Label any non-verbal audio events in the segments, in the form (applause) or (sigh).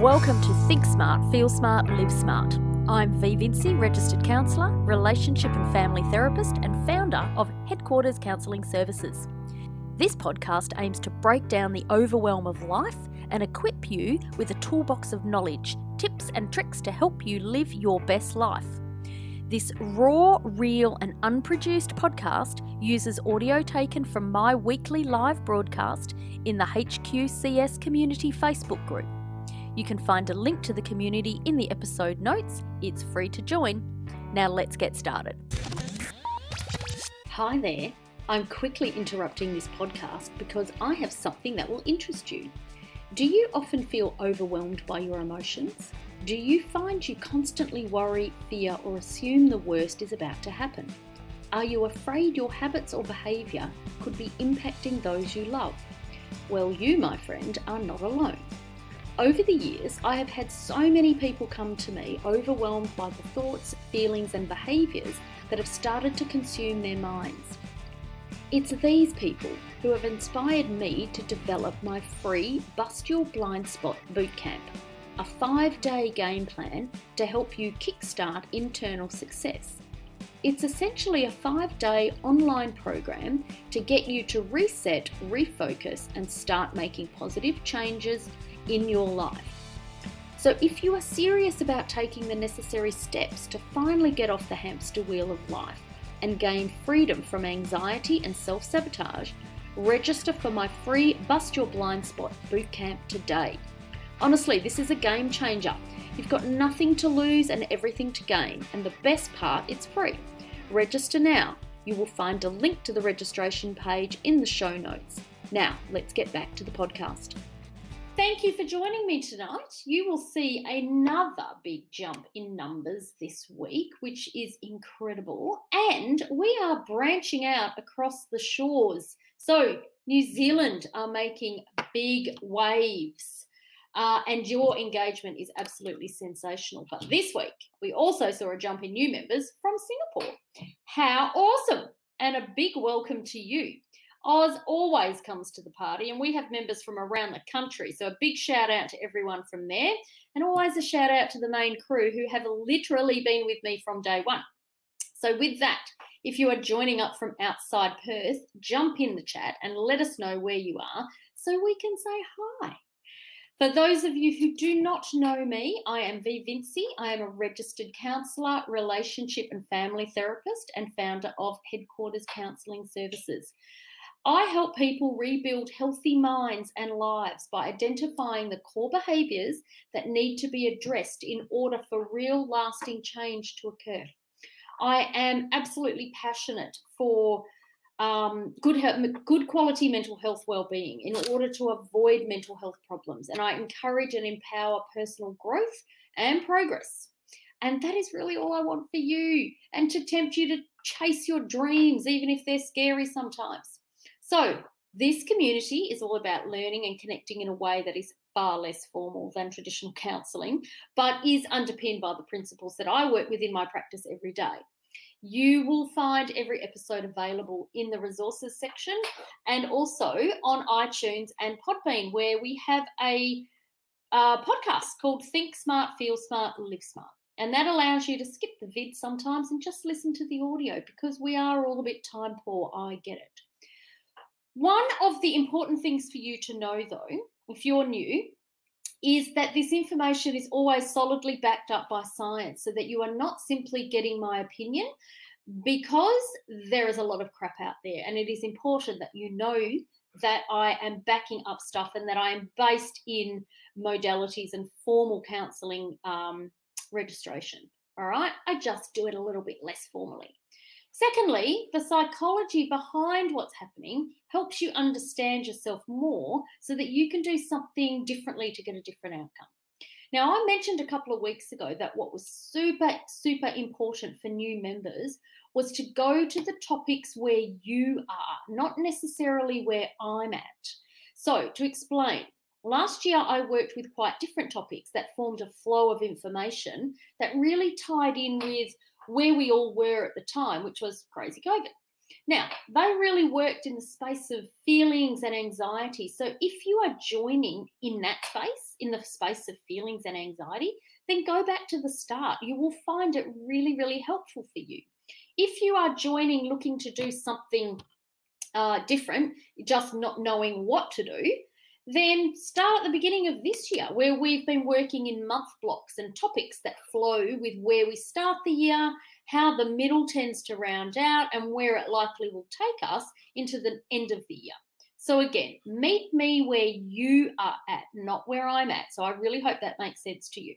Welcome to Think Smart, Feel Smart, Live Smart. I'm V Vinci, registered counsellor, relationship and family therapist, and founder of Headquarters Counselling Services. This podcast aims to break down the overwhelm of life and equip you with a toolbox of knowledge, tips, and tricks to help you live your best life. This raw, real, and unproduced podcast uses audio taken from my weekly live broadcast in the HQCS Community Facebook group. You can find a link to the community in the episode notes. It's free to join. Now let's get started. Hi there. I'm quickly interrupting this podcast because I have something that will interest you. Do you often feel overwhelmed by your emotions? Do you find you constantly worry, fear, or assume the worst is about to happen? Are you afraid your habits or behaviour could be impacting those you love? Well, you, my friend, are not alone. Over the years, I have had so many people come to me overwhelmed by the thoughts, feelings, and behaviours that have started to consume their minds. It's these people who have inspired me to develop my free Bust Your Blind Spot bootcamp, a five day game plan to help you kickstart internal success. It's essentially a five day online program to get you to reset, refocus, and start making positive changes in your life. So, if you are serious about taking the necessary steps to finally get off the hamster wheel of life and gain freedom from anxiety and self sabotage, register for my free Bust Your Blind Spot bootcamp today. Honestly, this is a game changer. You've got nothing to lose and everything to gain, and the best part, it's free. Register now. You will find a link to the registration page in the show notes. Now, let's get back to the podcast. Thank you for joining me tonight. You will see another big jump in numbers this week, which is incredible. And we are branching out across the shores. So, New Zealand are making big waves. Uh, and your engagement is absolutely sensational. But this week, we also saw a jump in new members from Singapore. How awesome! And a big welcome to you. Oz always comes to the party, and we have members from around the country. So, a big shout out to everyone from there, and always a shout out to the main crew who have literally been with me from day one. So, with that, if you are joining up from outside Perth, jump in the chat and let us know where you are so we can say hi. For those of you who do not know me, I am V Vinci. I am a registered counsellor, relationship and family therapist, and founder of Headquarters Counselling Services. I help people rebuild healthy minds and lives by identifying the core behaviours that need to be addressed in order for real lasting change to occur. I am absolutely passionate for um, good, good quality mental health well-being in order to avoid mental health problems, and I encourage and empower personal growth and progress. And that is really all I want for you, and to tempt you to chase your dreams, even if they're scary sometimes. So, this community is all about learning and connecting in a way that is far less formal than traditional counselling, but is underpinned by the principles that I work with in my practice every day. You will find every episode available in the resources section and also on iTunes and Podbean, where we have a uh, podcast called Think Smart, Feel Smart, Live Smart. And that allows you to skip the vid sometimes and just listen to the audio because we are all a bit time poor. I get it. One of the important things for you to know, though, if you're new, is that this information is always solidly backed up by science so that you are not simply getting my opinion because there is a lot of crap out there. And it is important that you know that I am backing up stuff and that I am based in modalities and formal counselling um, registration. All right. I just do it a little bit less formally. Secondly, the psychology behind what's happening helps you understand yourself more so that you can do something differently to get a different outcome. Now, I mentioned a couple of weeks ago that what was super, super important for new members was to go to the topics where you are, not necessarily where I'm at. So, to explain, last year I worked with quite different topics that formed a flow of information that really tied in with where we all were at the time, which was crazy COVID. Now, they really worked in the space of feelings and anxiety. So, if you are joining in that space, in the space of feelings and anxiety, then go back to the start. You will find it really, really helpful for you. If you are joining looking to do something uh, different, just not knowing what to do, then start at the beginning of this year where we've been working in month blocks and topics that flow with where we start the year, how the middle tends to round out, and where it likely will take us into the end of the year. So, again, meet me where you are at, not where I'm at. So, I really hope that makes sense to you.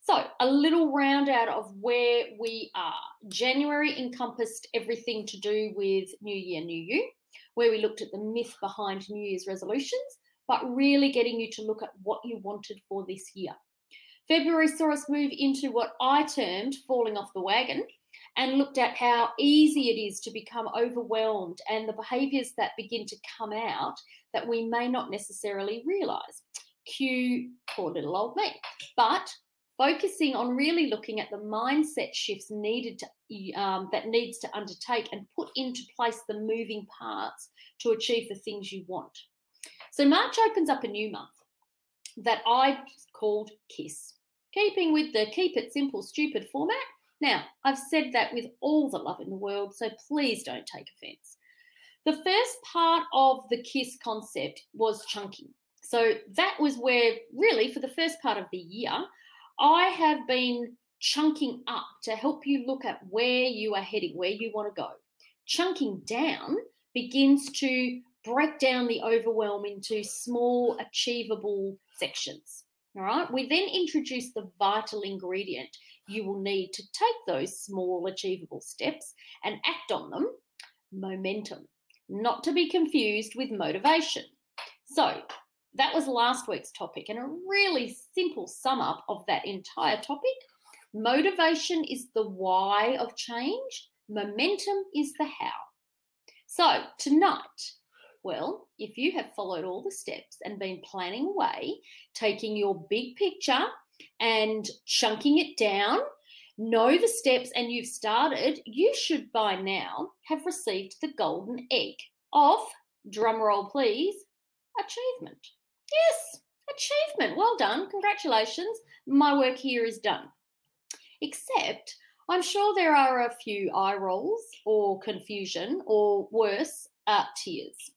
So, a little round out of where we are. January encompassed everything to do with New Year, New You, where we looked at the myth behind New Year's resolutions, but really getting you to look at what you wanted for this year. February saw us move into what I termed falling off the wagon and looked at how easy it is to become overwhelmed and the behaviors that begin to come out that we may not necessarily realize. Cue poor little old me. But focusing on really looking at the mindset shifts needed to um, that needs to undertake and put into place the moving parts to achieve the things you want. So March opens up a new month that I've called Kiss, keeping with the keep it simple, stupid format. Now, I've said that with all the love in the world, so please don't take offense. The first part of the KISS concept was chunking. So that was where, really, for the first part of the year, I have been chunking up to help you look at where you are heading, where you want to go. Chunking down begins to break down the overwhelm into small, achievable sections. All right. We then introduce the vital ingredient you will need to take those small, achievable steps and act on them momentum, not to be confused with motivation. So, that was last week's topic, and a really simple sum up of that entire topic. Motivation is the why of change, momentum is the how. So, tonight, well, if you have followed all the steps and been planning away, taking your big picture and chunking it down, know the steps, and you've started, you should by now have received the golden egg of, drumroll please, achievement. Yes, achievement. Well done. Congratulations. My work here is done. Except, I'm sure there are a few eye rolls or confusion or worse, uh, tears.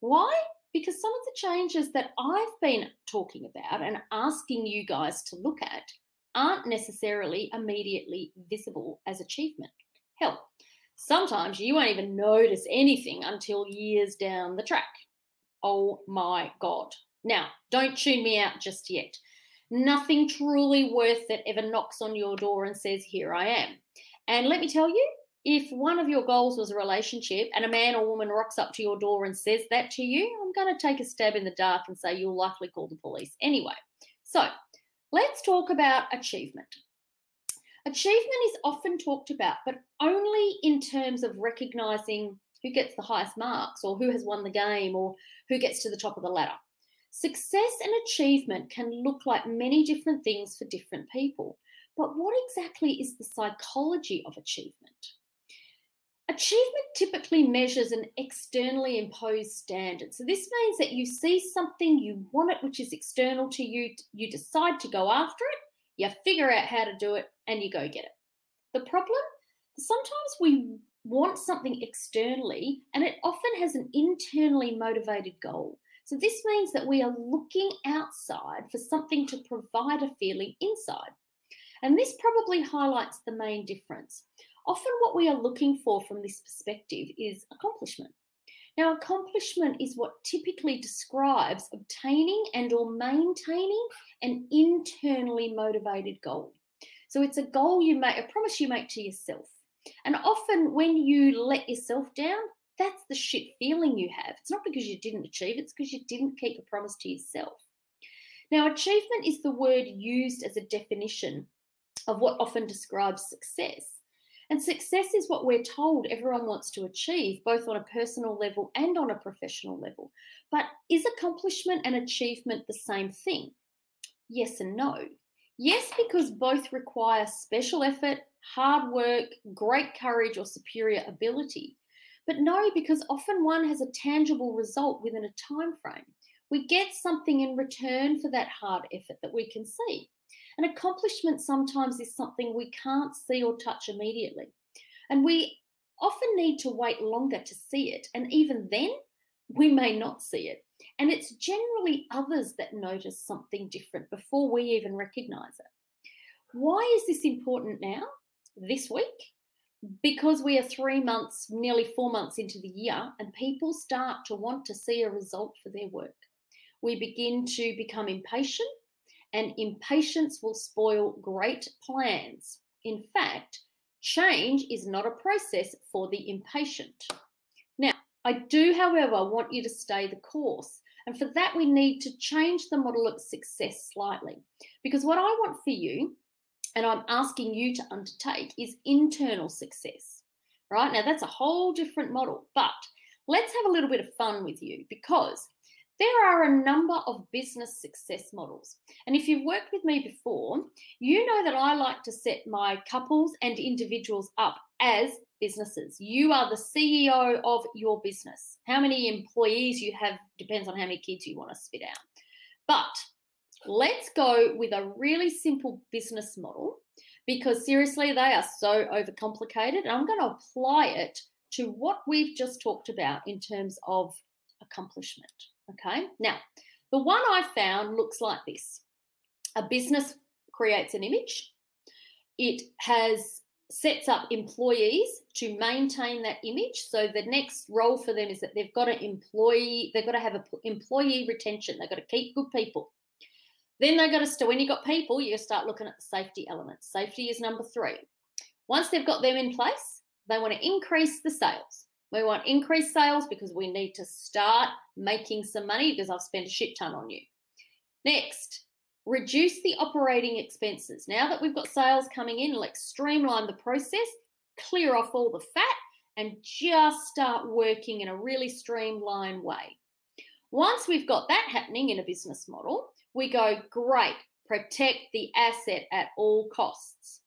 Why? Because some of the changes that I've been talking about and asking you guys to look at aren't necessarily immediately visible as achievement. Hell, sometimes you won't even notice anything until years down the track. Oh my God. Now, don't tune me out just yet. Nothing truly worth it ever knocks on your door and says, Here I am. And let me tell you, if one of your goals was a relationship and a man or woman rocks up to your door and says that to you, I'm going to take a stab in the dark and say you'll likely call the police. Anyway, so let's talk about achievement. Achievement is often talked about, but only in terms of recognizing who gets the highest marks or who has won the game or who gets to the top of the ladder. Success and achievement can look like many different things for different people. But what exactly is the psychology of achievement? Achievement typically measures an externally imposed standard. So, this means that you see something, you want it, which is external to you, you decide to go after it, you figure out how to do it, and you go get it. The problem? Sometimes we want something externally, and it often has an internally motivated goal. So, this means that we are looking outside for something to provide a feeling inside. And this probably highlights the main difference. Often, what we are looking for from this perspective is accomplishment. Now, accomplishment is what typically describes obtaining and or maintaining an internally motivated goal. So it's a goal you make, a promise you make to yourself. And often when you let yourself down, that's the shit feeling you have. It's not because you didn't achieve, it's because you didn't keep a promise to yourself. Now, achievement is the word used as a definition of what often describes success. And success is what we're told everyone wants to achieve, both on a personal level and on a professional level. But is accomplishment and achievement the same thing? Yes and no. Yes, because both require special effort, hard work, great courage, or superior ability. But no, because often one has a tangible result within a time frame. we get something in return for that hard effort that we can see. An accomplishment sometimes is something we can't see or touch immediately. And we often need to wait longer to see it. And even then, we may not see it. And it's generally others that notice something different before we even recognize it. Why is this important now, this week? Because we are three months, nearly four months into the year, and people start to want to see a result for their work. We begin to become impatient, and impatience will spoil great plans. In fact, change is not a process for the impatient. Now, I do, however, want you to stay the course. And for that, we need to change the model of success slightly. Because what I want for you, and I'm asking you to undertake, is internal success. Right now, that's a whole different model. But let's have a little bit of fun with you because there are a number of business success models. And if you've worked with me before, you know that I like to set my couples and individuals up as businesses. You are the CEO of your business. How many employees you have depends on how many kids you want to spit out. But let's go with a really simple business model because seriously, they are so overcomplicated. And I'm going to apply it to what we've just talked about in terms of accomplishment. Okay, now the one I found looks like this a business creates an image, it has sets up employees to maintain that image. So the next role for them is that they've got to employee, they've got to have a employee retention. They've got to keep good people. Then they've got to start, when you've got people, you start looking at the safety elements. Safety is number three. Once they've got them in place, they want to increase the sales. We want increased sales because we need to start making some money because I've spent a shit ton on you. Next, reduce the operating expenses. Now that we've got sales coming in, let's streamline the process, clear off all the fat, and just start working in a really streamlined way. Once we've got that happening in a business model, we go, great, protect the asset at all costs.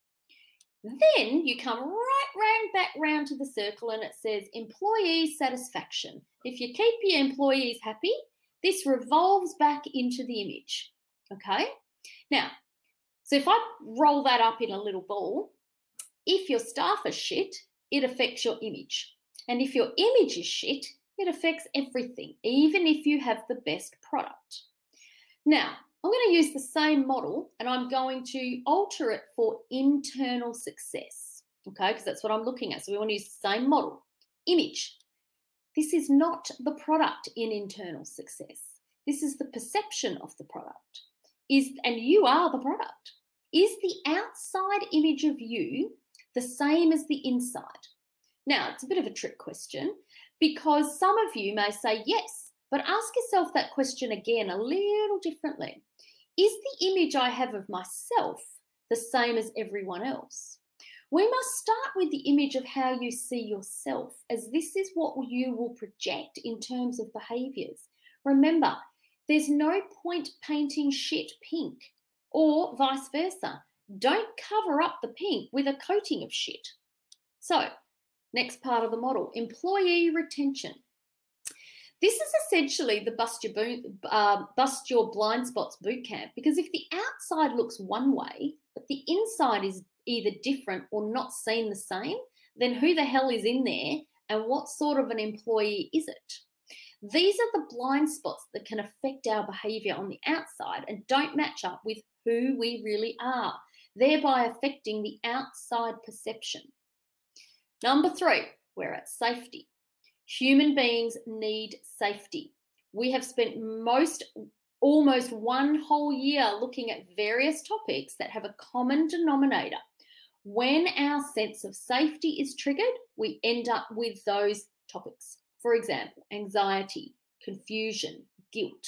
Then you come right round back round to the circle and it says employee satisfaction. If you keep your employees happy, this revolves back into the image. Okay? Now, so if I roll that up in a little ball, if your staff are shit, it affects your image. And if your image is shit, it affects everything, even if you have the best product. Now, I'm going to use the same model and I'm going to alter it for internal success. Okay, because that's what I'm looking at. So we want to use the same model. Image. This is not the product in internal success. This is the perception of the product. Is and you are the product. Is the outside image of you the same as the inside? Now, it's a bit of a trick question because some of you may say yes, but ask yourself that question again a little differently. Is the image I have of myself the same as everyone else? We must start with the image of how you see yourself, as this is what you will project in terms of behaviors. Remember, there's no point painting shit pink or vice versa. Don't cover up the pink with a coating of shit. So, next part of the model employee retention. This is essentially the bust your, uh, bust your blind spots boot camp because if the outside looks one way, but the inside is either different or not seen the same, then who the hell is in there and what sort of an employee is it? These are the blind spots that can affect our behavior on the outside and don't match up with who we really are, thereby affecting the outside perception. Number three, we're at safety. Human beings need safety. We have spent most almost one whole year looking at various topics that have a common denominator. When our sense of safety is triggered, we end up with those topics. For example, anxiety, confusion, guilt.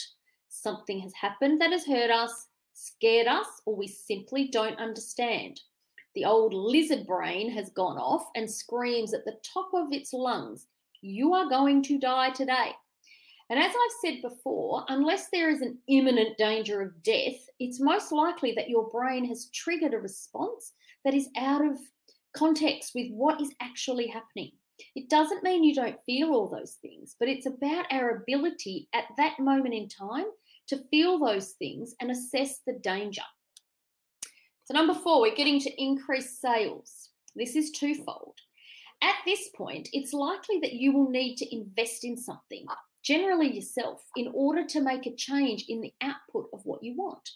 Something has happened that has hurt us, scared us, or we simply don't understand. The old lizard brain has gone off and screams at the top of its lungs you are going to die today. And as I've said before, unless there is an imminent danger of death, it's most likely that your brain has triggered a response that is out of context with what is actually happening. It doesn't mean you don't feel all those things, but it's about our ability at that moment in time to feel those things and assess the danger. So, number four, we're getting to increase sales. This is twofold. At this point, it's likely that you will need to invest in something, generally yourself, in order to make a change in the output of what you want.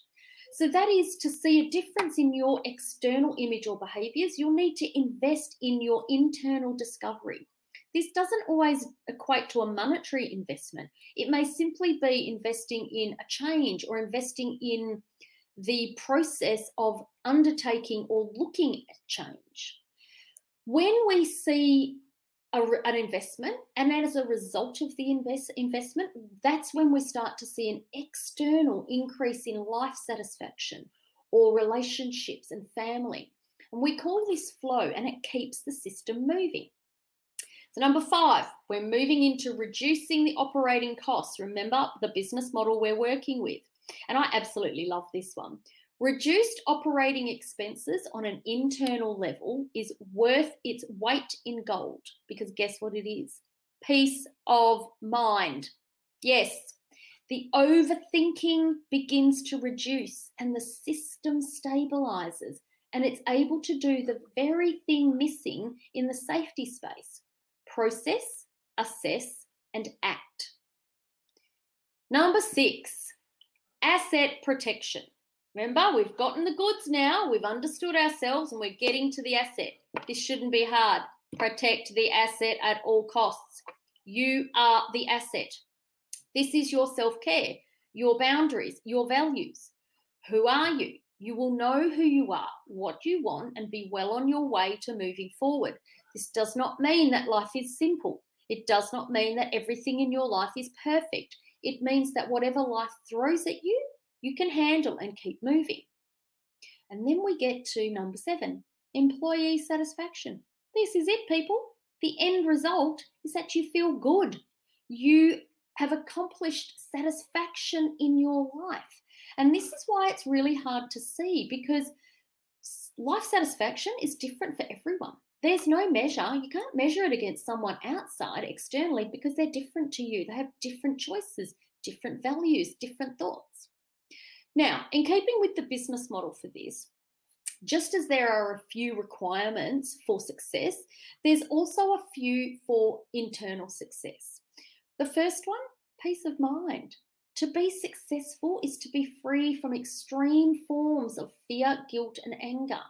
So, that is to see a difference in your external image or behaviors, you'll need to invest in your internal discovery. This doesn't always equate to a monetary investment. It may simply be investing in a change or investing in the process of undertaking or looking at change. When we see a, an investment, and as a result of the invest, investment, that's when we start to see an external increase in life satisfaction or relationships and family. And we call this flow, and it keeps the system moving. So, number five, we're moving into reducing the operating costs. Remember the business model we're working with. And I absolutely love this one. Reduced operating expenses on an internal level is worth its weight in gold because guess what it is? Peace of mind. Yes, the overthinking begins to reduce and the system stabilizes and it's able to do the very thing missing in the safety space process, assess, and act. Number six, asset protection. Remember, we've gotten the goods now, we've understood ourselves, and we're getting to the asset. This shouldn't be hard. Protect the asset at all costs. You are the asset. This is your self care, your boundaries, your values. Who are you? You will know who you are, what you want, and be well on your way to moving forward. This does not mean that life is simple. It does not mean that everything in your life is perfect. It means that whatever life throws at you, you can handle and keep moving. And then we get to number seven employee satisfaction. This is it, people. The end result is that you feel good. You have accomplished satisfaction in your life. And this is why it's really hard to see because life satisfaction is different for everyone. There's no measure. You can't measure it against someone outside externally because they're different to you. They have different choices, different values, different thoughts. Now, in keeping with the business model for this, just as there are a few requirements for success, there's also a few for internal success. The first one, peace of mind. To be successful is to be free from extreme forms of fear, guilt, and anger.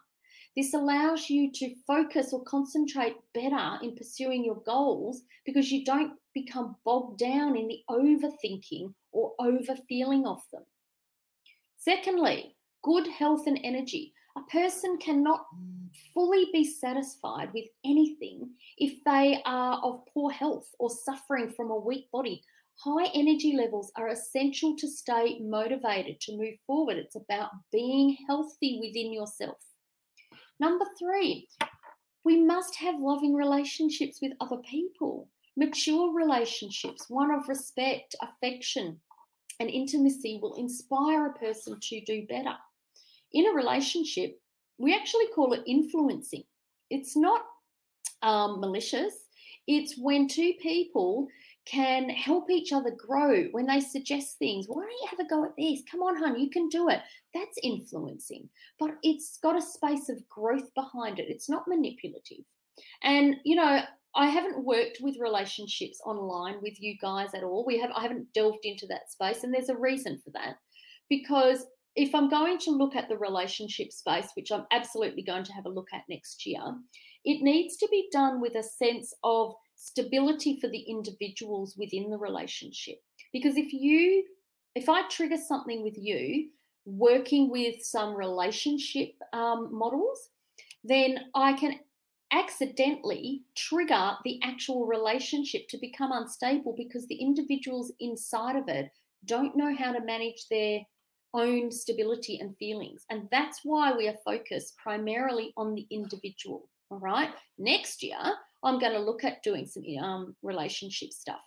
This allows you to focus or concentrate better in pursuing your goals because you don't become bogged down in the overthinking or overfeeling of them. Secondly, good health and energy. A person cannot fully be satisfied with anything if they are of poor health or suffering from a weak body. High energy levels are essential to stay motivated to move forward. It's about being healthy within yourself. Number three, we must have loving relationships with other people, mature relationships, one of respect, affection, and intimacy will inspire a person to do better. In a relationship, we actually call it influencing. It's not um, malicious, it's when two people can help each other grow when they suggest things. Why don't you have a go at this? Come on, hon, you can do it. That's influencing, but it's got a space of growth behind it. It's not manipulative. And, you know, I haven't worked with relationships online with you guys at all. We have I haven't delved into that space and there's a reason for that. Because if I'm going to look at the relationship space, which I'm absolutely going to have a look at next year, it needs to be done with a sense of stability for the individuals within the relationship. Because if you if I trigger something with you, working with some relationship um, models, then I can accidentally trigger the actual relationship to become unstable because the individuals inside of it don't know how to manage their own stability and feelings. And that's why we are focused primarily on the individual. All right. Next year, I'm going to look at doing some um, relationship stuff.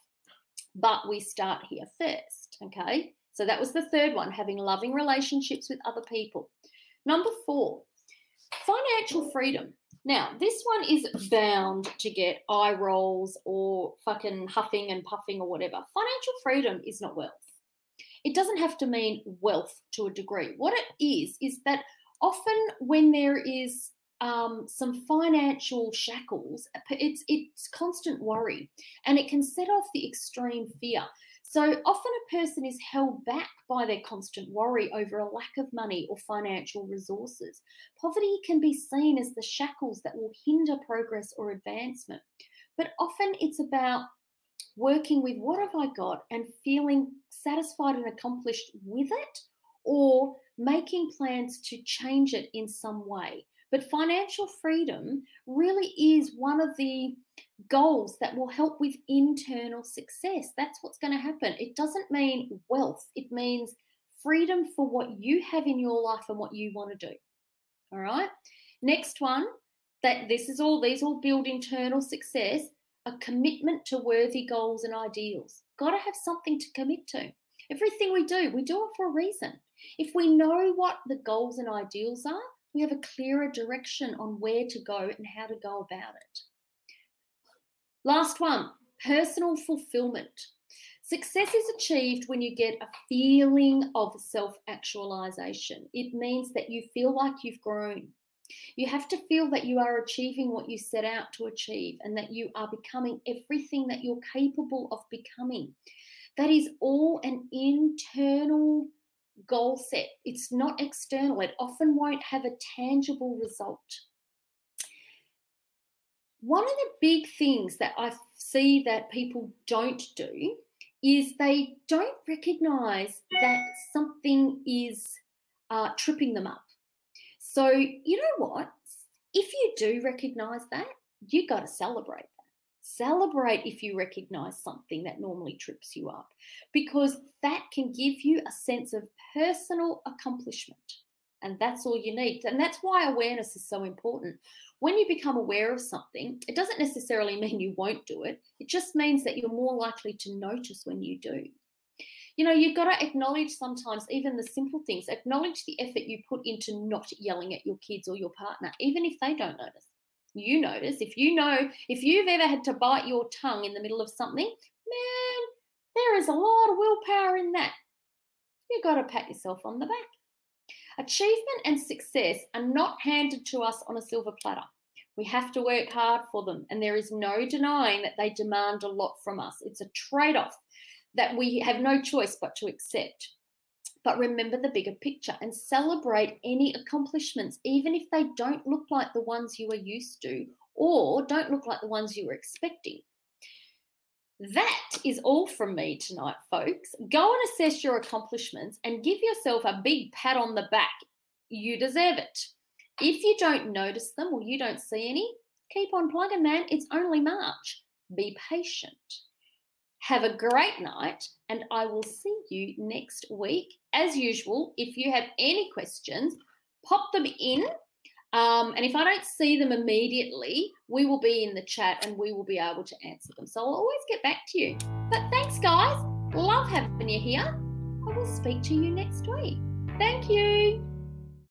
But we start here first. Okay. So that was the third one having loving relationships with other people. Number four, financial freedom. Now, this one is bound to get eye rolls or fucking huffing and puffing or whatever. Financial freedom is not wealth. It doesn't have to mean wealth to a degree. What it is, is that often when there is um, some financial shackles, it's it's constant worry, and it can set off the extreme fear. So often a person is held back by their constant worry over a lack of money or financial resources. Poverty can be seen as the shackles that will hinder progress or advancement. But often it's about working with what have I got and feeling satisfied and accomplished with it or making plans to change it in some way. But financial freedom really is one of the goals that will help with internal success. That's what's going to happen. It doesn't mean wealth, it means freedom for what you have in your life and what you want to do. All right. Next one that this is all, these all build internal success, a commitment to worthy goals and ideals. Got to have something to commit to. Everything we do, we do it for a reason. If we know what the goals and ideals are, we have a clearer direction on where to go and how to go about it. Last one personal fulfillment. Success is achieved when you get a feeling of self actualization. It means that you feel like you've grown. You have to feel that you are achieving what you set out to achieve and that you are becoming everything that you're capable of becoming. That is all an internal goal set. It's not external. It often won't have a tangible result. One of the big things that I see that people don't do is they don't recognize that something is uh, tripping them up. So, you know what? If you do recognize that, you've got to celebrate Celebrate if you recognize something that normally trips you up, because that can give you a sense of personal accomplishment. And that's all you need. And that's why awareness is so important. When you become aware of something, it doesn't necessarily (laughs) mean you won't do it, it just means that you're more likely to notice when you do. You know, you've got to acknowledge sometimes even the simple things, acknowledge the effort you put into not yelling at your kids or your partner, even if they don't notice you notice, if you know, if you've ever had to bite your tongue in the middle of something, man, there is a lot of willpower in that. You've got to pat yourself on the back. Achievement and success are not handed to us on a silver platter. We have to work hard for them, and there is no denying that they demand a lot from us. It's a trade off that we have no choice but to accept. But remember the bigger picture and celebrate any accomplishments, even if they don't look like the ones you are used to or don't look like the ones you were expecting. That is all from me tonight, folks. Go and assess your accomplishments and give yourself a big pat on the back. You deserve it. If you don't notice them or you don't see any, keep on plugging, man. It's only March. Be patient. Have a great night, and I will see you next week. As usual, if you have any questions, pop them in. Um, and if I don't see them immediately, we will be in the chat and we will be able to answer them. So I'll always get back to you. But thanks, guys. Love having you here. I will speak to you next week. Thank you.